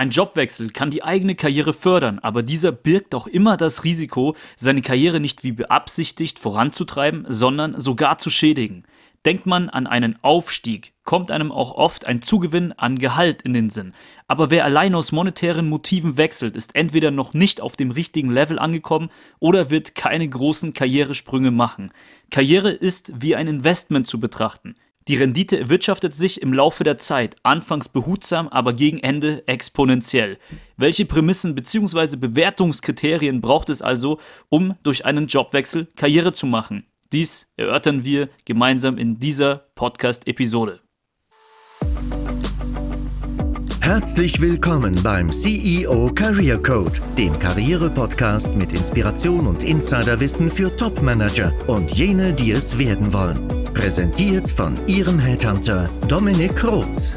Ein Jobwechsel kann die eigene Karriere fördern, aber dieser birgt auch immer das Risiko, seine Karriere nicht wie beabsichtigt voranzutreiben, sondern sogar zu schädigen. Denkt man an einen Aufstieg, kommt einem auch oft ein Zugewinn an Gehalt in den Sinn. Aber wer allein aus monetären Motiven wechselt, ist entweder noch nicht auf dem richtigen Level angekommen oder wird keine großen Karrieresprünge machen. Karriere ist wie ein Investment zu betrachten. Die Rendite erwirtschaftet sich im Laufe der Zeit, anfangs behutsam, aber gegen Ende exponentiell. Welche Prämissen bzw. Bewertungskriterien braucht es also, um durch einen Jobwechsel Karriere zu machen? Dies erörtern wir gemeinsam in dieser Podcast-Episode. Herzlich willkommen beim CEO Career Code, dem Karriere-Podcast mit Inspiration und Insiderwissen für Top-Manager und jene, die es werden wollen. Präsentiert von Ihrem Headhunter Dominik Roth.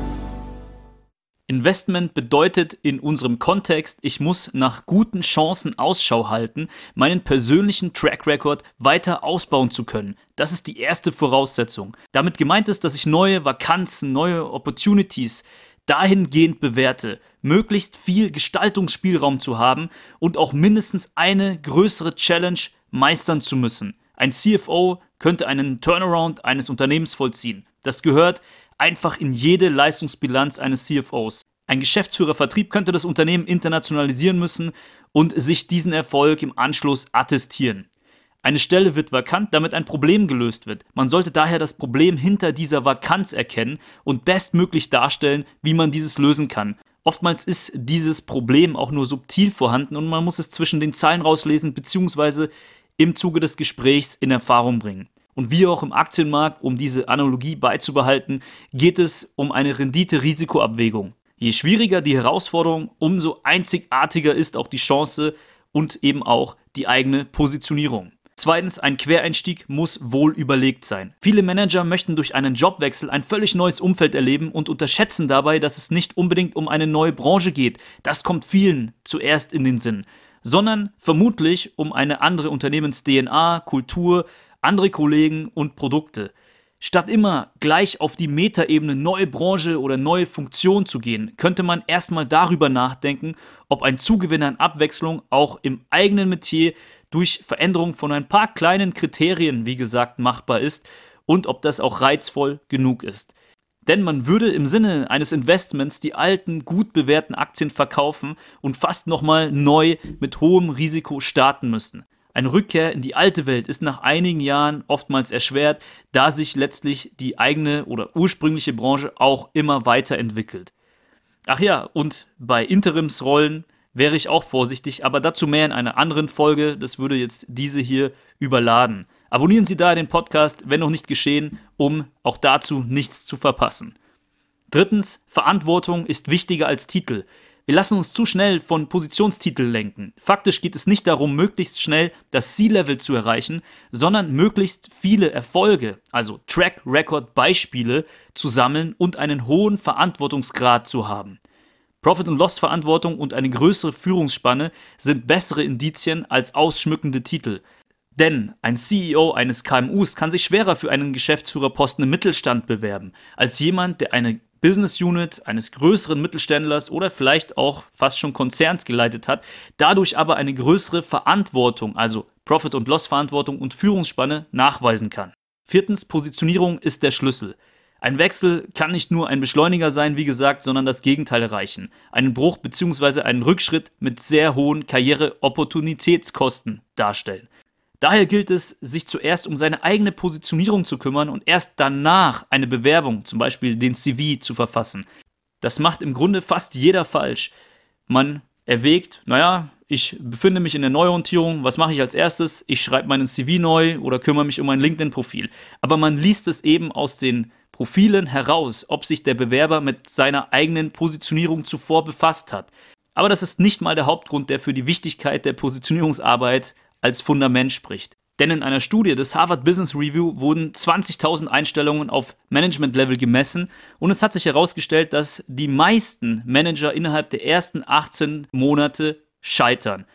Investment bedeutet in unserem Kontext, ich muss nach guten Chancen Ausschau halten, meinen persönlichen Track Record weiter ausbauen zu können. Das ist die erste Voraussetzung. Damit gemeint ist, dass ich neue Vakanzen, neue Opportunities dahingehend bewerte, möglichst viel Gestaltungsspielraum zu haben und auch mindestens eine größere Challenge meistern zu müssen. Ein CFO könnte einen Turnaround eines Unternehmens vollziehen. Das gehört einfach in jede Leistungsbilanz eines CFOs. Ein Geschäftsführer Vertrieb könnte das Unternehmen internationalisieren müssen und sich diesen Erfolg im Anschluss attestieren. Eine Stelle wird vakant, damit ein Problem gelöst wird. Man sollte daher das Problem hinter dieser Vakanz erkennen und bestmöglich darstellen, wie man dieses lösen kann. Oftmals ist dieses Problem auch nur subtil vorhanden und man muss es zwischen den Zeilen rauslesen bzw. im Zuge des Gesprächs in Erfahrung bringen. Und wie auch im Aktienmarkt, um diese Analogie beizubehalten, geht es um eine Rendite-Risiko-Abwägung. Je schwieriger die Herausforderung, umso einzigartiger ist auch die Chance und eben auch die eigene Positionierung. Zweitens, ein Quereinstieg muss wohl überlegt sein. Viele Manager möchten durch einen Jobwechsel ein völlig neues Umfeld erleben und unterschätzen dabei, dass es nicht unbedingt um eine neue Branche geht. Das kommt vielen zuerst in den Sinn, sondern vermutlich um eine andere Unternehmens-DNA, Kultur, andere Kollegen und Produkte. Statt immer gleich auf die Metaebene neue Branche oder neue Funktion zu gehen, könnte man erstmal darüber nachdenken, ob ein Zugewinn an Abwechslung auch im eigenen Metier durch Veränderung von ein paar kleinen Kriterien, wie gesagt, machbar ist und ob das auch reizvoll genug ist. Denn man würde im Sinne eines Investments die alten, gut bewährten Aktien verkaufen und fast nochmal neu mit hohem Risiko starten müssen. Eine Rückkehr in die alte Welt ist nach einigen Jahren oftmals erschwert, da sich letztlich die eigene oder ursprüngliche Branche auch immer weiterentwickelt. Ach ja, und bei Interimsrollen wäre ich auch vorsichtig, aber dazu mehr in einer anderen Folge, das würde jetzt diese hier überladen. Abonnieren Sie daher den Podcast, wenn noch nicht geschehen, um auch dazu nichts zu verpassen. Drittens, Verantwortung ist wichtiger als Titel. Wir lassen uns zu schnell von Positionstiteln lenken. Faktisch geht es nicht darum, möglichst schnell das C-Level zu erreichen, sondern möglichst viele Erfolge, also Track Record Beispiele zu sammeln und einen hohen Verantwortungsgrad zu haben. Profit- und Loss-Verantwortung und eine größere Führungsspanne sind bessere Indizien als ausschmückende Titel. Denn ein CEO eines KMUs kann sich schwerer für einen Geschäftsführerposten im Mittelstand bewerben, als jemand, der eine Business Unit eines größeren Mittelständlers oder vielleicht auch fast schon Konzerns geleitet hat, dadurch aber eine größere Verantwortung, also Profit- und Loss-Verantwortung und Führungsspanne nachweisen kann. Viertens, Positionierung ist der Schlüssel. Ein Wechsel kann nicht nur ein Beschleuniger sein, wie gesagt, sondern das Gegenteil erreichen. Einen Bruch bzw. einen Rückschritt mit sehr hohen Karriere-Opportunitätskosten darstellen. Daher gilt es, sich zuerst um seine eigene Positionierung zu kümmern und erst danach eine Bewerbung, zum Beispiel den CV, zu verfassen. Das macht im Grunde fast jeder falsch. Man erwägt, naja, ich befinde mich in der Neuorientierung, was mache ich als erstes? Ich schreibe meinen CV neu oder kümmere mich um mein LinkedIn-Profil. Aber man liest es eben aus den Profilen heraus, ob sich der Bewerber mit seiner eigenen Positionierung zuvor befasst hat. Aber das ist nicht mal der Hauptgrund, der für die Wichtigkeit der Positionierungsarbeit als Fundament spricht. Denn in einer Studie des Harvard Business Review wurden 20.000 Einstellungen auf Management-Level gemessen und es hat sich herausgestellt, dass die meisten Manager innerhalb der ersten 18 Monate scheitern.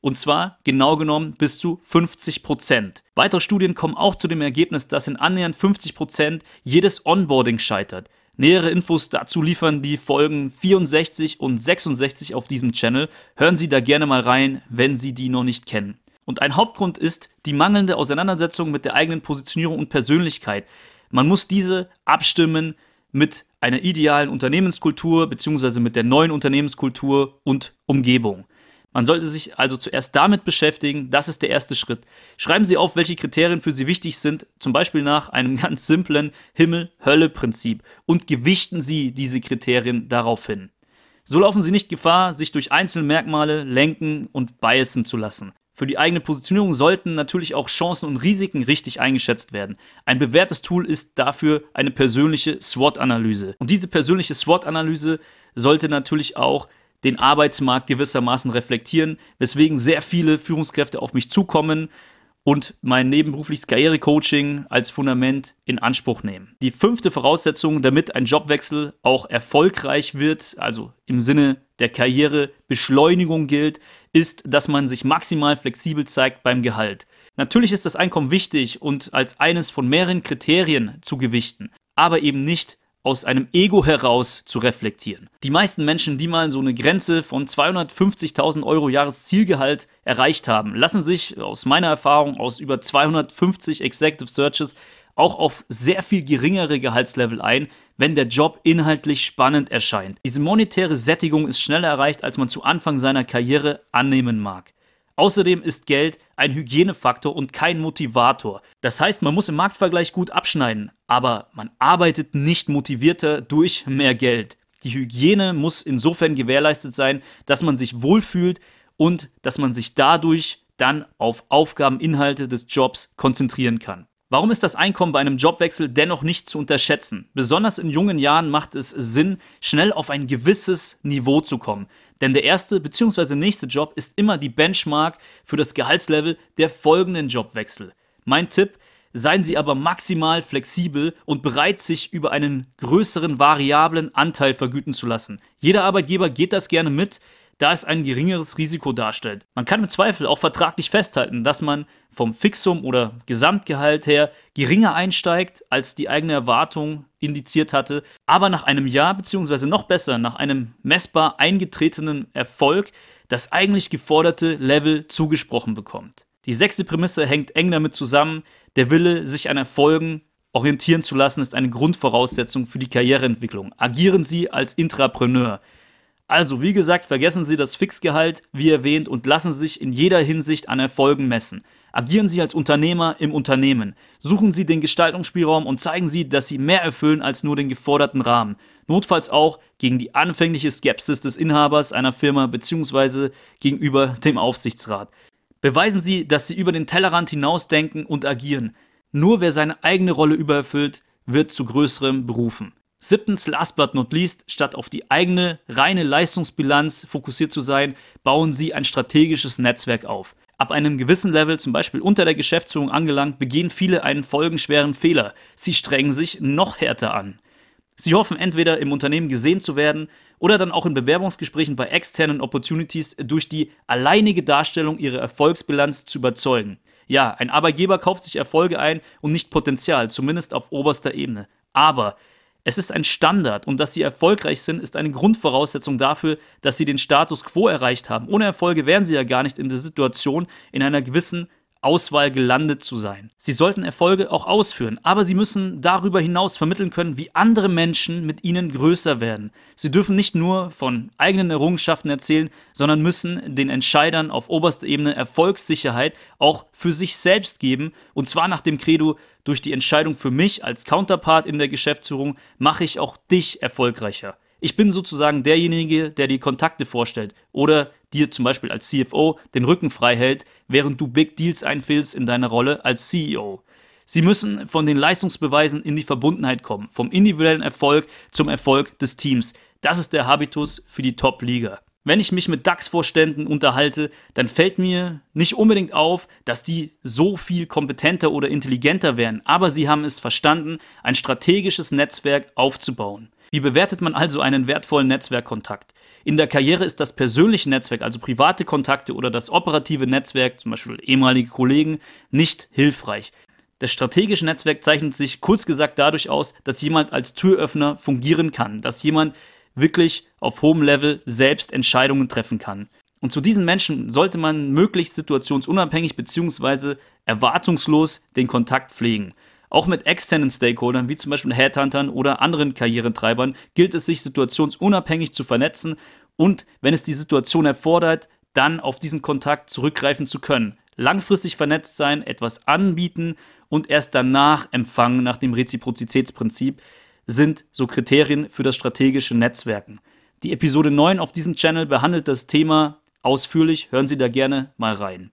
Und zwar genau genommen bis zu 50 Prozent. Weitere Studien kommen auch zu dem Ergebnis, dass in annähernd 50 Prozent jedes Onboarding scheitert. Nähere Infos dazu liefern die Folgen 64 und 66 auf diesem Channel. Hören Sie da gerne mal rein, wenn Sie die noch nicht kennen. Und ein Hauptgrund ist die mangelnde Auseinandersetzung mit der eigenen Positionierung und Persönlichkeit. Man muss diese abstimmen mit einer idealen Unternehmenskultur bzw. mit der neuen Unternehmenskultur und Umgebung. Man sollte sich also zuerst damit beschäftigen, das ist der erste Schritt. Schreiben Sie auf, welche Kriterien für Sie wichtig sind, zum Beispiel nach einem ganz simplen Himmel-Hölle-Prinzip und gewichten Sie diese Kriterien daraufhin. So laufen Sie nicht Gefahr, sich durch einzelne Merkmale lenken und biasen zu lassen. Für die eigene Positionierung sollten natürlich auch Chancen und Risiken richtig eingeschätzt werden. Ein bewährtes Tool ist dafür eine persönliche SWOT-Analyse. Und diese persönliche SWOT-Analyse sollte natürlich auch den Arbeitsmarkt gewissermaßen reflektieren, weswegen sehr viele Führungskräfte auf mich zukommen und mein nebenberufliches Karrierecoaching als Fundament in Anspruch nehmen. Die fünfte Voraussetzung, damit ein Jobwechsel auch erfolgreich wird, also im Sinne der Karrierebeschleunigung gilt, ist, dass man sich maximal flexibel zeigt beim Gehalt. Natürlich ist das Einkommen wichtig und als eines von mehreren Kriterien zu gewichten, aber eben nicht aus einem Ego heraus zu reflektieren. Die meisten Menschen, die mal so eine Grenze von 250.000 Euro Jahreszielgehalt erreicht haben, lassen sich aus meiner Erfahrung aus über 250 Executive Searches auch auf sehr viel geringere Gehaltslevel ein, wenn der Job inhaltlich spannend erscheint. Diese monetäre Sättigung ist schneller erreicht, als man zu Anfang seiner Karriere annehmen mag. Außerdem ist Geld ein Hygienefaktor und kein Motivator. Das heißt, man muss im Marktvergleich gut abschneiden, aber man arbeitet nicht motivierter durch mehr Geld. Die Hygiene muss insofern gewährleistet sein, dass man sich wohlfühlt und dass man sich dadurch dann auf Aufgabeninhalte des Jobs konzentrieren kann. Warum ist das Einkommen bei einem Jobwechsel dennoch nicht zu unterschätzen? Besonders in jungen Jahren macht es Sinn, schnell auf ein gewisses Niveau zu kommen. Denn der erste bzw. nächste Job ist immer die Benchmark für das Gehaltslevel der folgenden Jobwechsel. Mein Tipp, seien Sie aber maximal flexibel und bereit, sich über einen größeren variablen Anteil vergüten zu lassen. Jeder Arbeitgeber geht das gerne mit, da es ein geringeres Risiko darstellt. Man kann mit Zweifel auch vertraglich festhalten, dass man vom Fixum oder Gesamtgehalt her geringer einsteigt, als die eigene Erwartung indiziert hatte, aber nach einem Jahr beziehungsweise noch besser nach einem messbar eingetretenen Erfolg das eigentlich geforderte Level zugesprochen bekommt. Die sechste Prämisse hängt eng damit zusammen, der Wille, sich an Erfolgen orientieren zu lassen, ist eine Grundvoraussetzung für die Karriereentwicklung. Agieren Sie als Intrapreneur. Also, wie gesagt, vergessen Sie das Fixgehalt, wie erwähnt, und lassen sich in jeder Hinsicht an Erfolgen messen. Agieren Sie als Unternehmer im Unternehmen. Suchen Sie den Gestaltungsspielraum und zeigen Sie, dass Sie mehr erfüllen als nur den geforderten Rahmen. Notfalls auch gegen die anfängliche Skepsis des Inhabers einer Firma bzw. gegenüber dem Aufsichtsrat. Beweisen Sie, dass Sie über den Tellerrand hinausdenken und agieren. Nur wer seine eigene Rolle übererfüllt, wird zu größerem berufen. Siebtens, last but not least, statt auf die eigene reine Leistungsbilanz fokussiert zu sein, bauen Sie ein strategisches Netzwerk auf. Ab einem gewissen Level, zum Beispiel unter der Geschäftsführung angelangt, begehen viele einen folgenschweren Fehler. Sie strengen sich noch härter an. Sie hoffen entweder im Unternehmen gesehen zu werden oder dann auch in Bewerbungsgesprächen bei externen Opportunities durch die alleinige Darstellung ihrer Erfolgsbilanz zu überzeugen. Ja, ein Arbeitgeber kauft sich Erfolge ein und nicht Potenzial, zumindest auf oberster Ebene. Aber es ist ein Standard und dass sie erfolgreich sind, ist eine Grundvoraussetzung dafür, dass sie den Status quo erreicht haben. Ohne Erfolge wären sie ja gar nicht in der Situation, in einer gewissen Auswahl gelandet zu sein. Sie sollten Erfolge auch ausführen, aber sie müssen darüber hinaus vermitteln können, wie andere Menschen mit ihnen größer werden. Sie dürfen nicht nur von eigenen Errungenschaften erzählen, sondern müssen den Entscheidern auf oberster Ebene Erfolgssicherheit auch für sich selbst geben, und zwar nach dem Credo, durch die Entscheidung für mich als Counterpart in der Geschäftsführung mache ich auch dich erfolgreicher. Ich bin sozusagen derjenige, der die Kontakte vorstellt oder dir zum Beispiel als CFO den Rücken frei hält, während du Big Deals einfällst in deiner Rolle als CEO. Sie müssen von den Leistungsbeweisen in die Verbundenheit kommen, vom individuellen Erfolg zum Erfolg des Teams. Das ist der Habitus für die Top-Liga. Wenn ich mich mit DAX-Vorständen unterhalte, dann fällt mir nicht unbedingt auf, dass die so viel kompetenter oder intelligenter wären, aber sie haben es verstanden, ein strategisches Netzwerk aufzubauen. Wie bewertet man also einen wertvollen Netzwerkkontakt? In der Karriere ist das persönliche Netzwerk, also private Kontakte oder das operative Netzwerk, zum Beispiel ehemalige Kollegen, nicht hilfreich. Das strategische Netzwerk zeichnet sich kurz gesagt dadurch aus, dass jemand als Türöffner fungieren kann, dass jemand wirklich auf hohem Level selbst Entscheidungen treffen kann. Und zu diesen Menschen sollte man möglichst situationsunabhängig bzw. erwartungslos den Kontakt pflegen. Auch mit externen Stakeholdern, wie zum Beispiel Headhuntern oder anderen Karrieretreibern, gilt es sich situationsunabhängig zu vernetzen und, wenn es die Situation erfordert, dann auf diesen Kontakt zurückgreifen zu können. Langfristig vernetzt sein, etwas anbieten und erst danach empfangen nach dem Reziprozitätsprinzip sind so Kriterien für das strategische Netzwerken. Die Episode 9 auf diesem Channel behandelt das Thema ausführlich, hören Sie da gerne mal rein.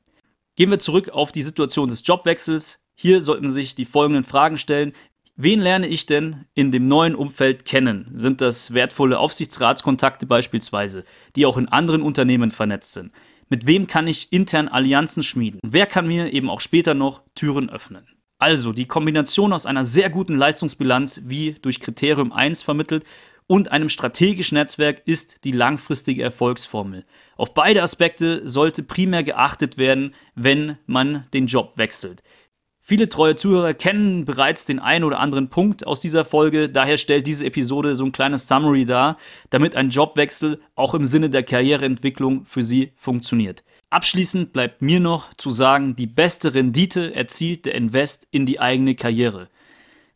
Gehen wir zurück auf die Situation des Jobwechsels. Hier sollten sich die folgenden Fragen stellen. Wen lerne ich denn in dem neuen Umfeld kennen? Sind das wertvolle Aufsichtsratskontakte beispielsweise, die auch in anderen Unternehmen vernetzt sind? Mit wem kann ich intern Allianzen schmieden? Wer kann mir eben auch später noch Türen öffnen? Also die Kombination aus einer sehr guten Leistungsbilanz, wie durch Kriterium 1 vermittelt, und einem strategischen Netzwerk ist die langfristige Erfolgsformel. Auf beide Aspekte sollte primär geachtet werden, wenn man den Job wechselt. Viele treue Zuhörer kennen bereits den einen oder anderen Punkt aus dieser Folge, daher stellt diese Episode so ein kleines Summary dar, damit ein Jobwechsel auch im Sinne der Karriereentwicklung für Sie funktioniert. Abschließend bleibt mir noch zu sagen, die beste Rendite erzielt der Invest in die eigene Karriere.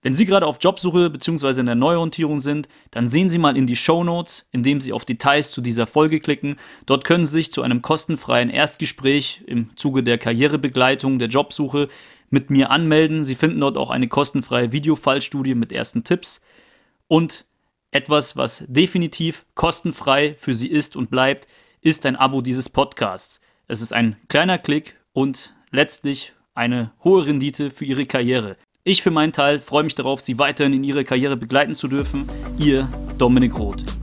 Wenn Sie gerade auf Jobsuche bzw. in der Neuorientierung sind, dann sehen Sie mal in die Show Notes, indem Sie auf Details zu dieser Folge klicken. Dort können Sie sich zu einem kostenfreien Erstgespräch im Zuge der Karrierebegleitung der Jobsuche mit mir anmelden. Sie finden dort auch eine kostenfreie Videofallstudie mit ersten Tipps und etwas, was definitiv kostenfrei für Sie ist und bleibt, ist ein Abo dieses Podcasts. Es ist ein kleiner Klick und letztlich eine hohe Rendite für Ihre Karriere. Ich für meinen Teil freue mich darauf, Sie weiterhin in Ihrer Karriere begleiten zu dürfen. Ihr Dominik Roth.